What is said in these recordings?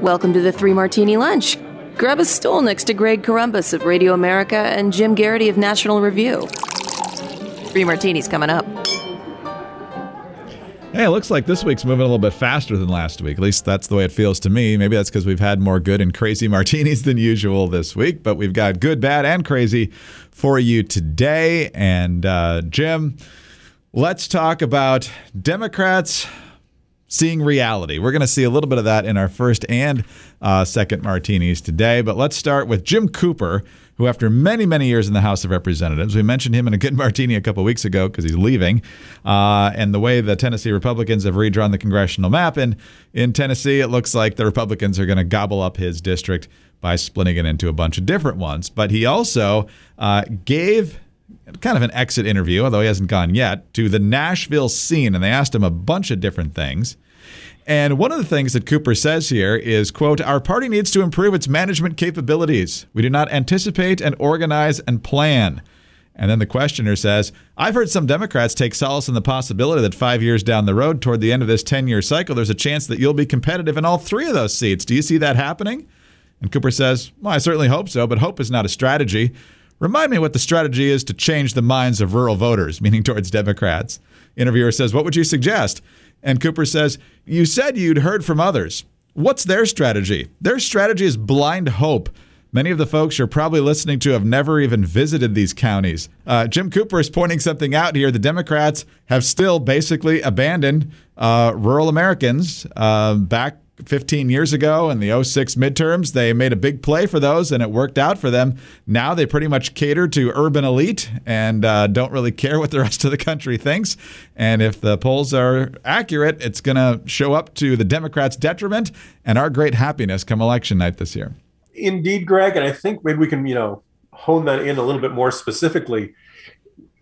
Welcome to the Three Martini Lunch. Grab a stool next to Greg Corombos of Radio America and Jim Geraghty of National Review. Three martinis coming up. Hey, it looks like this week's moving a little bit faster than last week. At least that's the way it feels to me. Maybe that's because we've had more good and crazy martinis than usual this week, but we've got good, bad, and crazy for you today. And uh, Jim, let's talk about Democrats seeing reality. We're going to see a little bit of that in our first and uh, second martinis today. But let's start with Jim Cooper, who, after many, many years in the House of Representatives, we mentioned him in a good martini a couple weeks ago because he's leaving, uh, and the way the Tennessee Republicans have redrawn the congressional map. And in Tennessee, it looks like the Republicans are going to gobble up his district by splitting it into a bunch of different ones. But he also uh, gave kind of an exit interview, although he hasn't gone yet, to the Nashville scene, and they asked him a bunch of different things. And one of the things that Cooper says here is, quote, our party needs to improve its management capabilities. We do not anticipate and organize and plan. And then the questioner says, I've heard some Democrats take solace in the possibility that five years down the road, toward the end of this 10 year cycle, there's a chance that you'll be competitive in all three of those seats. Do you see that happening? And Cooper says, Well, I certainly hope so, but hope is not a strategy. Remind me what the strategy is to change the minds of rural voters, meaning towards Democrats. Interviewer says, What would you suggest? And Cooper says, You said you'd heard from others. What's their strategy? Their strategy is blind hope. Many of the folks you're probably listening to have never even visited these counties. Uh, Jim Cooper is pointing something out here. The Democrats have still basically abandoned uh, rural Americans uh, back 15 years ago in the 06 midterms. They made a big play for those and it worked out for them. Now they pretty much cater to urban elite and uh, don't really care what the rest of the country thinks. And if the polls are accurate, it's going to show up to the Democrats' detriment and our great happiness come election night this year. Indeed, Greg. And I think maybe we can, you know, hone that in a little bit more specifically.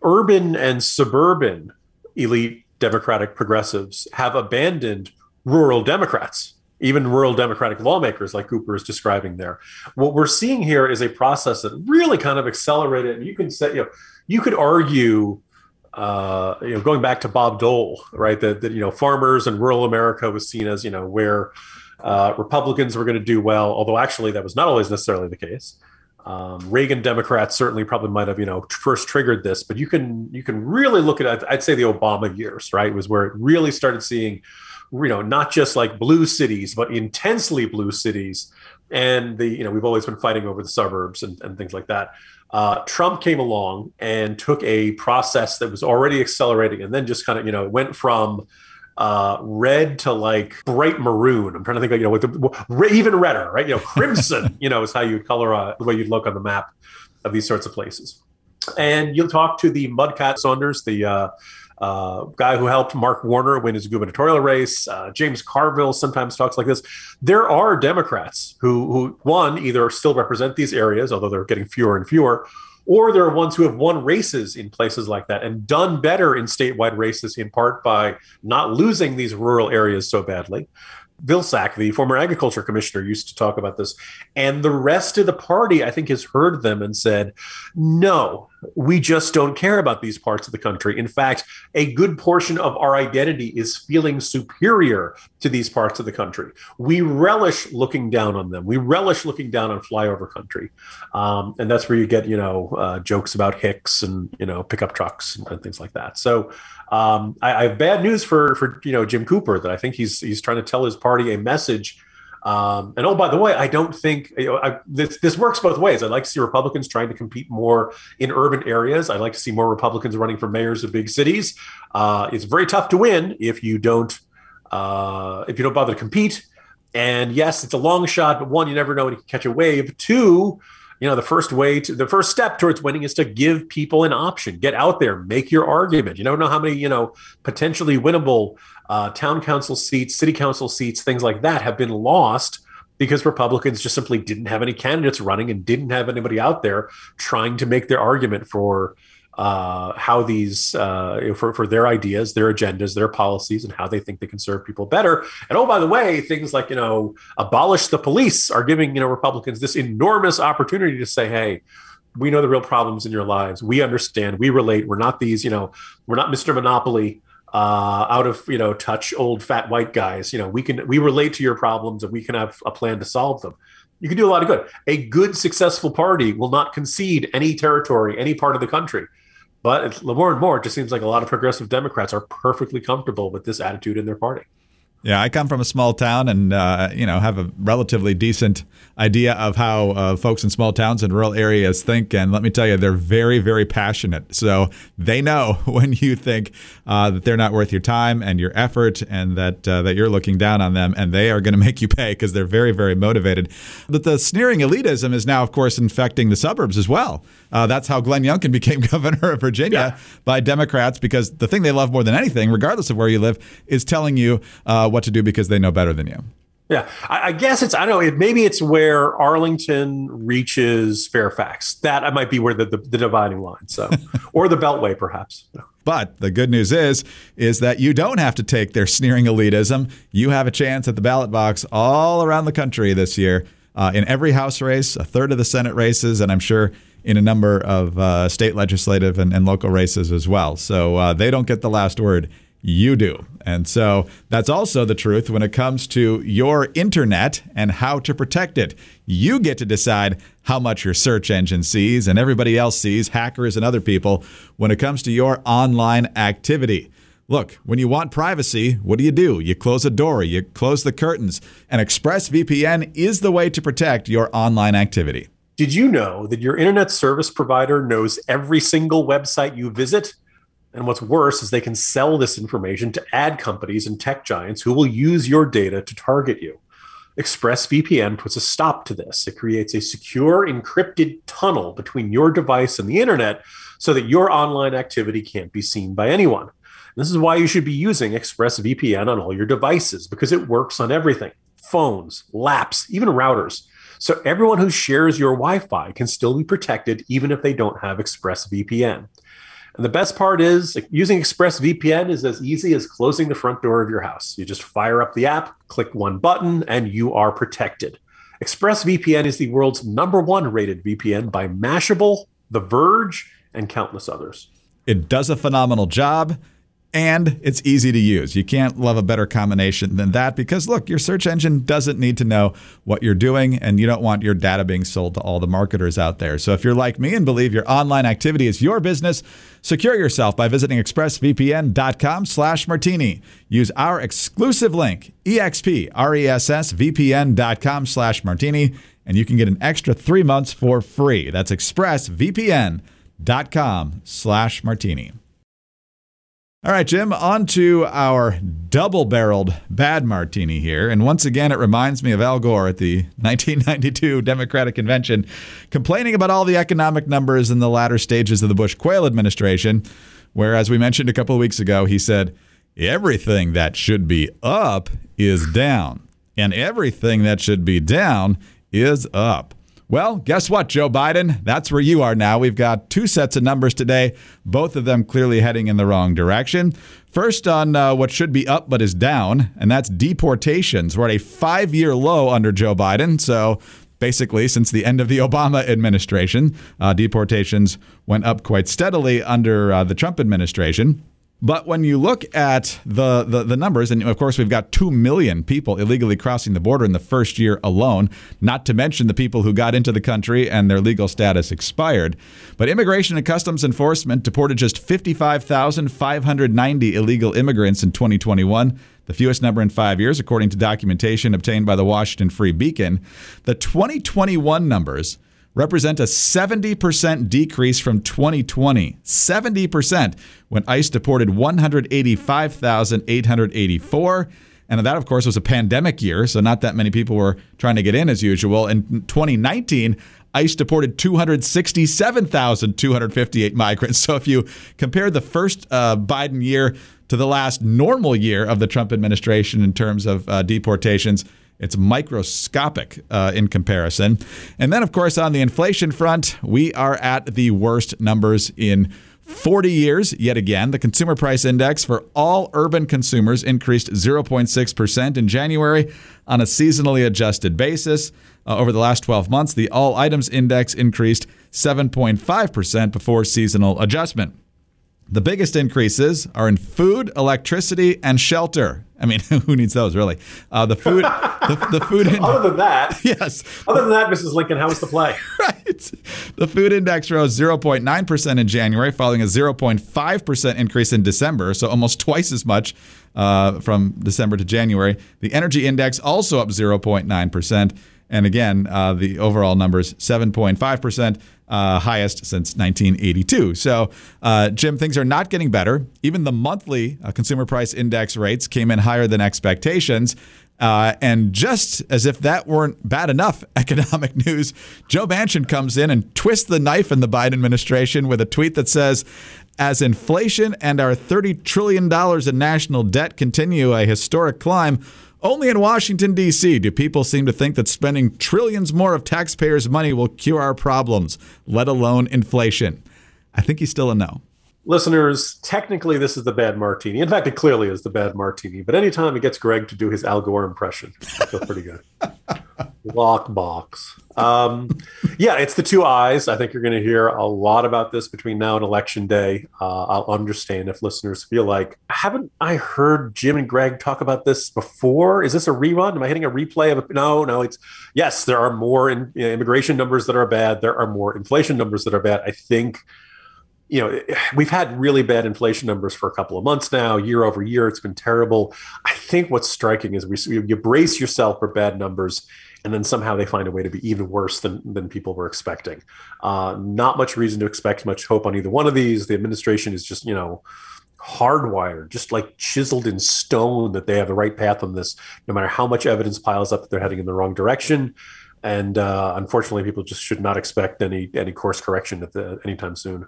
Urban and suburban elite Democratic progressives have abandoned rural Democrats even rural Democratic lawmakers like Cooper is describing there. What we're seeing here is a process that really kind of accelerated. And you can say, you know, you could argue, uh, you know, going back to Bob Dole, right, that, that you know, farmers and rural America was seen as, you know, where uh, Republicans were going to do well, although actually that was not always necessarily the case. Um, Reagan Democrats certainly probably might have you know first triggered this, but you can you can really look at I'd say the Obama years right was where it really started seeing you know not just like blue cities but intensely blue cities and the you know we've always been fighting over the suburbs and, and things like that uh, trump came along and took a process that was already accelerating and then just kind of you know went from uh, red to like bright maroon. I'm trying to think of, you know, with the, even redder, right? You know, crimson, you know, is how you color uh, the way you'd look on the map of these sorts of places. And you'll talk to the Mudcat Saunders, the uh, uh, guy who helped Mark Warner win his gubernatorial race. Uh, James Carville sometimes talks like this. There are Democrats who, who one either still represent these areas, although they're getting fewer and fewer, or there are ones who have won races in places like that and done better in statewide races in part by not losing these rural areas so badly. Vilsack, the former agriculture commissioner, used to talk about this. And the rest of the party, I think, has heard them and said, no, we just don't care about these parts of the country. In fact, a good portion of our identity is feeling superior to these parts of the country. We relish looking down on them. We relish looking down on flyover country. Um, and that's where you get, you know, uh, jokes about Hicks and, you know, pickup trucks and, things like that. So um, I, I, have bad news for, for, you know, Jim Cooper that I think he's, he's trying to tell his party a message um, and oh, by the way, I don't think you know, I, this this works both ways. I'd like to see Republicans trying to compete more in urban areas. I'd like to see more Republicans running for mayors of big cities. Uh, it's very tough to win if you don't uh, if you don't bother to compete. And yes, it's a long shot, but one, you never know when you can catch a wave. Two, you know, the first way to the first step towards winning is to give people an option. Get out there, make your argument. You don't know how many, you know, potentially winnable uh, town council seats, city council seats, things like that have been lost because Republicans just simply didn't have any candidates running and didn't have anybody out there trying to make their argument for uh, how these uh, for for their ideas, their agendas, their policies, and how they think they can serve people better. And oh, by the way, things like you know abolish the police are giving you know Republicans this enormous opportunity to say, hey. We know the real problems in your lives. We understand. We relate. We're not these, you know, we're not Mr. Monopoly uh, out of you know touch old fat white guys. You know, we can we relate to your problems and we can have a plan to solve them. You can do a lot of good. A good, successful party will not concede any territory, any part of the country. But more and more, it just seems like a lot of progressive Democrats are perfectly comfortable with this attitude in their party. Yeah, I come from a small town and uh, you know have a relatively decent idea of how uh, folks in small towns and rural areas think. And let me tell you, they're very, very passionate. So they know when you think uh, that they're not worth your time and your effort, and that uh, that you're looking down on them, and they are going to make you pay because they're very, very motivated. But the sneering elitism is now, of course, infecting the suburbs as well. Uh, that's how Glenn Youngkin became governor of Virginia yeah. by Democrats because the thing they love more than anything, regardless of where you live, is telling you uh, what to do because they know better than you. Yeah, I, I guess it's I don't know. Maybe it's where Arlington reaches Fairfax. That might be where the, the, the dividing line. So, or the Beltway, perhaps. But the good news is, is that you don't have to take their sneering elitism. You have a chance at the ballot box all around the country this year, uh, in every House race, a third of the Senate races, and I'm sure in a number of uh, state legislative and, and, local races as well. So uh, they don't get the last word you do. And so that's also the truth when it comes to your internet and how to protect it. You get to decide how much your search engine sees and everybody else sees, hackers and other people, when it comes to your online activity. Look, when you want privacy, what do you do? You close a door, you close the curtains, and ExpressVPN is the way to protect your online activity. Did you know that your internet service provider knows every single website you visit? And what's worse is they can sell this information to ad companies and tech giants who will use your data to target you. ExpressVPN puts a stop to this. It creates a secure, encrypted tunnel between your device and the internet so that your online activity can't be seen by anyone. This is why you should be using ExpressVPN on all your devices because it works on everything phones, laps, even routers. So everyone who shares your Wi Fi can still be protected even if they don't have ExpressVPN. And the best part is using ExpressVPN is as easy as closing the front door of your house. You just fire up the app, click one button, and you are protected. ExpressVPN is the world's number one rated VPN by Mashable, The Verge, and countless others. It does a phenomenal job and it's easy to use. You can't love a better combination than that because look, your search engine doesn't need to know what you're doing and you don't want your data being sold to all the marketers out there. So if you're like me and believe your online activity is your business, secure yourself by visiting expressvpn.com/martini. Use our exclusive link expressvpn.com/martini and you can get an extra 3 months for free. That's expressvpn.com/martini. All right, Jim, on to our double barreled bad martini here. And once again, it reminds me of Al Gore at the 1992 Democratic Convention complaining about all the economic numbers in the latter stages of the Bush Quayle administration, where, as we mentioned a couple of weeks ago, he said, everything that should be up is down, and everything that should be down is up. Well, guess what, Joe Biden? That's where you are now. We've got two sets of numbers today, both of them clearly heading in the wrong direction. First, on uh, what should be up but is down, and that's deportations. We're at a five year low under Joe Biden. So basically since the end of the Obama administration. Uh, deportations went up quite steadily under uh, the Trump administration. But when you look at the, the, the, numbers, and of course, we've got 2 million people illegally crossing the border in the first year alone, not to mention the people who got into the country and their legal status expired. But Immigration and Customs Enforcement deported just 55,590 illegal immigrants in 2021 the fewest number in five years, according to documentation obtained by the Washington Free Beacon. The 2021 numbers represent a 70% decrease from 2020. 70% when ICE deported 185,884. And that, of course, was a pandemic year, so not that many people were trying to get in as usual. In 2019, ICE deported 267,258 migrants. So if you compare the first uh, Biden year to the last normal year of the Trump administration in terms of uh, deportations, it's microscopic uh, in comparison. And then, of course, on the inflation front, we are at the worst numbers in 40 years. Yet again, the consumer price index for all urban consumers increased 0.6% in January on a seasonally adjusted basis. Uh, over the last 12 months, the all items index increased 7.5% before seasonal adjustment. The biggest increases are in food, electricity, and shelter. I mean, who needs those really? Uh, the food, the, the food. In- other than that, yes. Other than that, Mrs. Lincoln, how was the play? right. The food index rose 0.9 percent in January, following a 0.5 percent increase in December, so almost twice as much uh, from December to January. The energy index also up 0.9 percent. And again, uh, the overall numbers 7.5%, uh, highest since 1982. So, uh, Jim, things are not getting better. Even the monthly uh, consumer price index rates came in higher than expectations. Uh, and just as if that weren't bad enough economic news, Joe Manchin comes in and twists the knife in the Biden administration with a tweet that says, as inflation and our $30 trillion in national debt continue a historic climb, only in Washington, D.C., do people seem to think that spending trillions more of taxpayers' money will cure our problems, let alone inflation. I think he's still a no. Listeners, technically, this is the bad martini. In fact, it clearly is the bad martini. But anytime he gets Greg to do his Al Gore impression, I feel pretty good. Lockbox. Um, yeah, it's the two eyes. I think you're going to hear a lot about this between now and election day. Uh, I'll understand if listeners feel like, haven't I heard Jim and Greg talk about this before? Is this a rerun? Am I hitting a replay of it? No, no. It's yes. There are more in, you know, immigration numbers that are bad. There are more inflation numbers that are bad. I think you know, we've had really bad inflation numbers for a couple of months now, year over year. It's been terrible. I think what's striking is we you brace yourself for bad numbers, and then somehow they find a way to be even worse than than people were expecting. Uh, not much reason to expect much hope on either one of these. The administration is just you know hardwired, just like chiseled in stone that they have the right path on this, no matter how much evidence piles up that they're heading in the wrong direction. And uh, unfortunately, people just should not expect any any course correction at the anytime soon.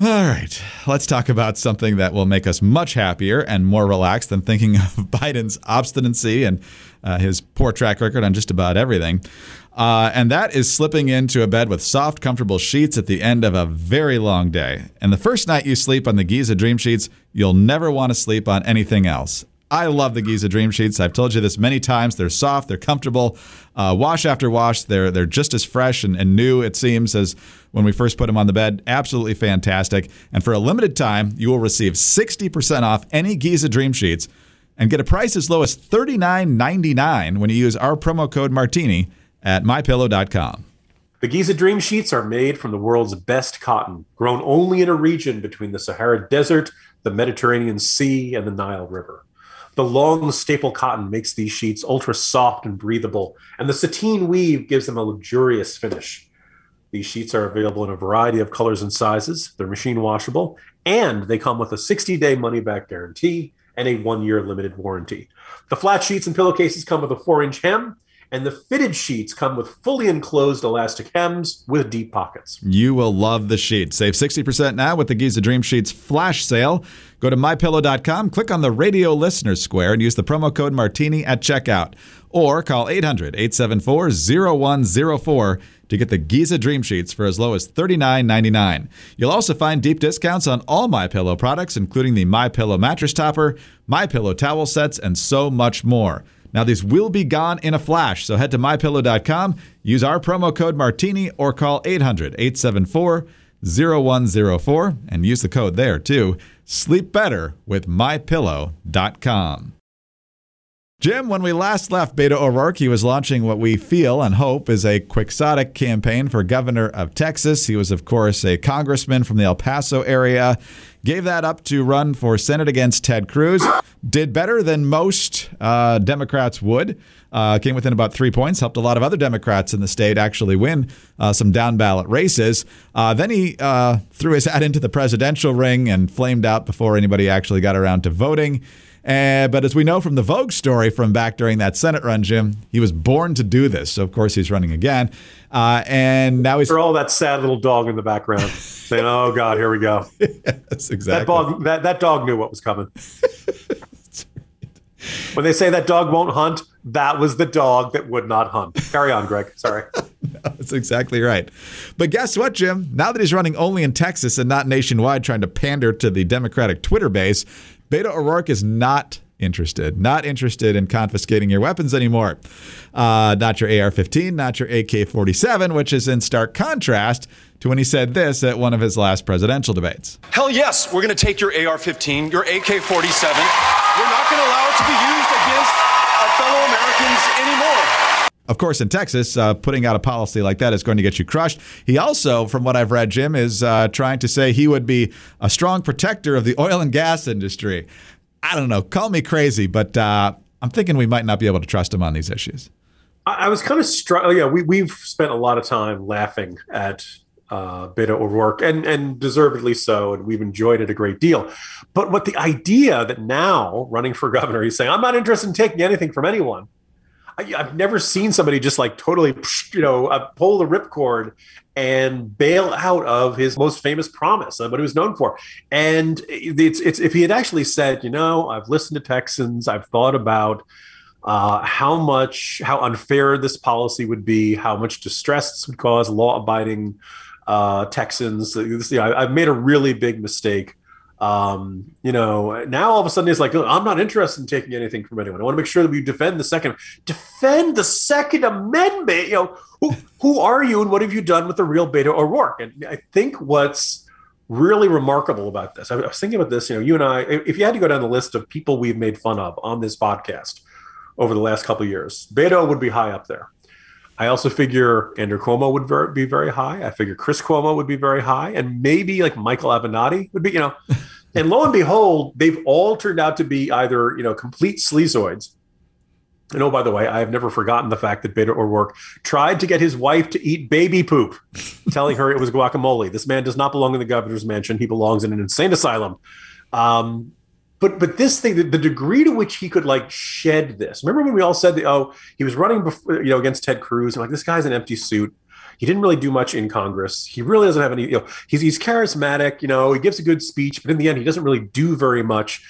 All right, let's talk about something that will make us much happier and more relaxed than thinking of Biden's obstinacy and uh, his poor track record on just about everything. Uh, and that is slipping into a bed with soft, comfortable sheets at the end of a very long day. And the first night you sleep on the Giza Dream Sheets, you'll never want to sleep on anything else. I love the Giza Dream Sheets. I've told you this many times. They're soft, they're comfortable. Uh, wash after wash, they're they're just as fresh and, and new, it seems, as when we first put them on the bed. Absolutely fantastic. And for a limited time, you will receive 60% off any Giza Dream Sheets and get a price as low as $39.99 when you use our promo code Martini at mypillow.com. The Giza Dream Sheets are made from the world's best cotton, grown only in a region between the Sahara Desert, the Mediterranean Sea, and the Nile River. The long staple cotton makes these sheets ultra soft and breathable, and the sateen weave gives them a luxurious finish. These sheets are available in a variety of colors and sizes. They're machine washable, and they come with a 60 day money back guarantee and a one year limited warranty. The flat sheets and pillowcases come with a four inch hem and the fitted sheets come with fully enclosed elastic hems with deep pockets. You will love the sheets. Save 60% now with the Giza Dream Sheets flash sale. Go to mypillow.com, click on the radio listeners square, and use the promo code Martini at checkout. Or call 800 874 0104 to get the Giza Dream Sheets for as low as $39.99. You'll also find deep discounts on all My Pillow products, including the My Pillow mattress topper, My Pillow towel sets, and so much more. Now, these will be gone in a flash, so head to mypillow.com, use our promo code Martini, or call 800 874 0104 and use the code there too. Sleep better with mypillow.com. Jim, when we last left Beto O'Rourke, he was launching what we feel and hope is a quixotic campaign for governor of Texas. He was, of course, a congressman from the El Paso area. Gave that up to run for Senate against Ted Cruz. Did better than most uh, Democrats would. Uh, came within about three points. Helped a lot of other Democrats in the state actually win uh, some down ballot races. Uh, then he uh, threw his hat into the presidential ring and flamed out before anybody actually got around to voting. Uh, but as we know from the Vogue story from back during that Senate run, Jim, he was born to do this. So, of course, he's running again. Uh, and now he's. For all that sad little dog in the background saying, oh, God, here we go. yes, exactly. That dog, that, that dog knew what was coming. when they say that dog won't hunt, that was the dog that would not hunt. Carry on, Greg. Sorry. no, that's exactly right. But guess what, Jim? Now that he's running only in Texas and not nationwide, trying to pander to the Democratic Twitter base, Beto O'Rourke is not interested. Not interested in confiscating your weapons anymore. Uh, not your AR 15, not your AK 47, which is in stark contrast to when he said this at one of his last presidential debates. Hell yes, we're going to take your AR 15, your AK 47. We're not going to allow it to be used against our fellow Americans anymore. Of course, in Texas, uh, putting out a policy like that is going to get you crushed. He also, from what I've read, Jim, is uh, trying to say he would be a strong protector of the oil and gas industry. I don't know. Call me crazy, but uh, I'm thinking we might not be able to trust him on these issues. I, was kind of struck. Oh, yeah, we, we've spent a lot of time laughing at uh, Beto O'Rourke, and and deservedly so, and we've enjoyed it a great deal. But what the idea that now running for governor, he's saying, "I'm not interested in taking anything from anyone." I, have never seen somebody just like totally, you know, uh, pull the ripcord and bail out of his most famous promise, what he was known for. And it's, it's if he had actually said, you know, I've listened to Texans, I've thought about uh, how much, how unfair this policy would be, how much distress this would cause law-abiding uh, Texans. You know, I've made a really big mistake um, you know, now all of a sudden it's like, I'm not interested in taking anything from anyone. I want to make sure that we defend the second, defend the Second Amendment. You know, who who are you and what have you done with the real Beto O'Rourke? And I think what's really remarkable about this, I was thinking about this. You know, you and I, if you had to go down the list of people we've made fun of on this podcast over the last couple years, Beto would be high up there. I also figure Andrew Cuomo would ver- be very high. I figure Chris Cuomo would be very high, and maybe like Michael Avenatti would be, you know. and lo and behold, they've all turned out to be either you know complete sleazoids. And oh, by the way, I have never forgotten the fact that Beto O'Rourke tried to get his wife to eat baby poop, telling her it was guacamole. This man does not belong in the governor's mansion; he belongs in an insane asylum. Um, but but this thing, the, the, degree to which he could like shed this. Remember when we all said that? Oh, he was running, before, you know, against Ted Cruz, and like this guy's an empty suit. He didn't really do much in Congress. He really doesn't have any. You know, he's he's charismatic. You know, he gives a good speech, but in the end, he doesn't really do very much.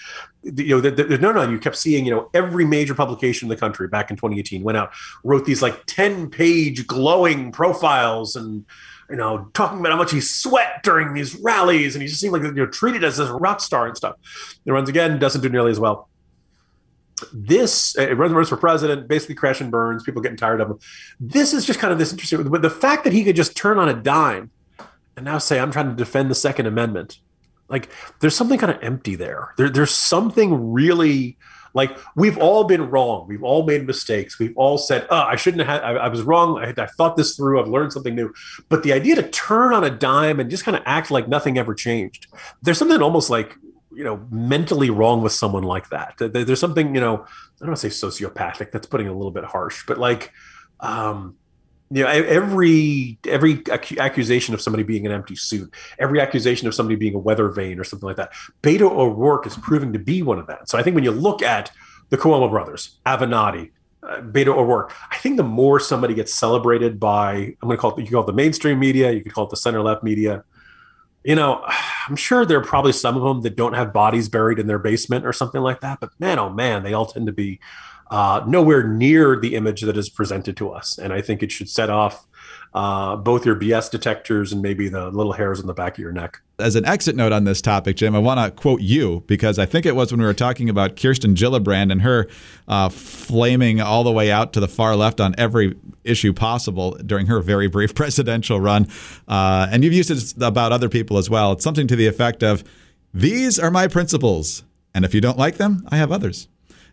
You know, the, the, no, no. You kept seeing, you know, every major publication in the country back in 2018 went out, wrote these like 10 page glowing profiles and you know, talking about how much he sweat during these rallies, and he just seemed like you know treated as this rock star and stuff. He runs again, doesn't do nearly as well. This it runs, runs for president, basically crash and burns. People getting tired of him. This is just kind of this interesting. But the fact that he could just turn on a dime and now say, "I'm trying to defend the Second Amendment," like there's something kind of empty there. There, there's something really like we've all been wrong. We've all made mistakes. We've all said, "Oh, I shouldn't have. I, I was wrong. I, I, thought this through. I've learned something new." But the idea to turn on a dime and just kind of act like nothing ever changed. There's something almost like you know mentally wrong with someone like that. There's something you know. I don't want to say sociopathic. That's putting a little bit harsh, but like. um you know every every accusation of somebody being an empty suit every accusation of somebody being a weather vane or something like that beto o'rourke is proving to be one of that. So i think when you look at the cuomo brothers avenatti uh, beto o'rourke i think the more somebody gets celebrated by i'm going to call it you call it the mainstream media you can call it the center left media you know i'm sure there are probably some of them that don't have bodies buried in their basement or something like that but man oh man they all tend to be uh, nowhere near the image that is presented to us. And I think it should set off uh, both your BS detectors and maybe the little hairs on the back of your neck. As an exit note on this topic, Jim, I want to quote you because I think it was when we were talking about Kirsten Gillibrand and her uh, flaming all the way out to the far left on every issue possible during her very brief presidential run. Uh, and you've used it about other people as well. It's something to the effect of, These are my principles. And if you don't like them, I have others.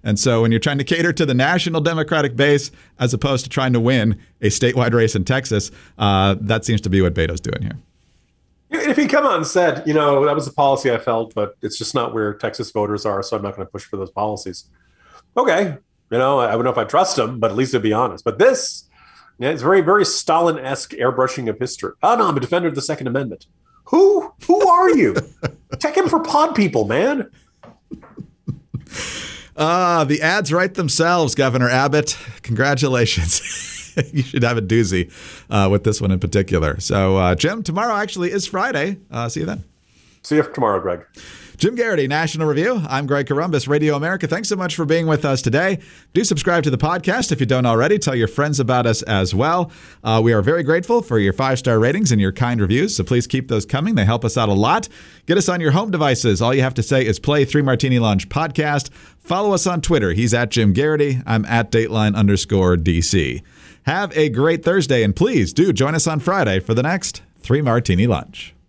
And so when you're trying to cater to the national Democratic base as opposed to trying to win a statewide race in Texas, uh, that seems to be what Beto's doing here. If he come out and said, you know, that was the policy I felt, but it's just not where Texas voters are, so I'm not going to push for those policies. Okay, you know, I don't know if I trust him, but at least to be honest. But this, yeah, it's very, very Stalin-esque airbrushing of history. Oh no, I'm a defender of the Second Amendment. Who? Who are you? Check him for pod people, man. Ah, the ads write themselves, Governor Abbott. Congratulations. you should have a doozy uh, with this one in particular. So, uh, Jim, tomorrow actually is Friday. Uh, see you then. See you tomorrow, Greg. Jim Geraghty, National Review. I'm Greg Corombos, Radio America. Thanks so much for being with us today. Do subscribe to the podcast if you don't already. Tell your friends about us as well. Uh, we are very grateful for your five star ratings and your kind reviews, so please keep those coming. They help us out a lot. Get us on your home devices. All you have to say is play Three Martini Lunch podcast. Follow us on Twitter. He's at Jim Geraghty. I'm at Dateline underscore DC. Have a great Thursday, and please do join us on Friday for the next Three Martini Lunch.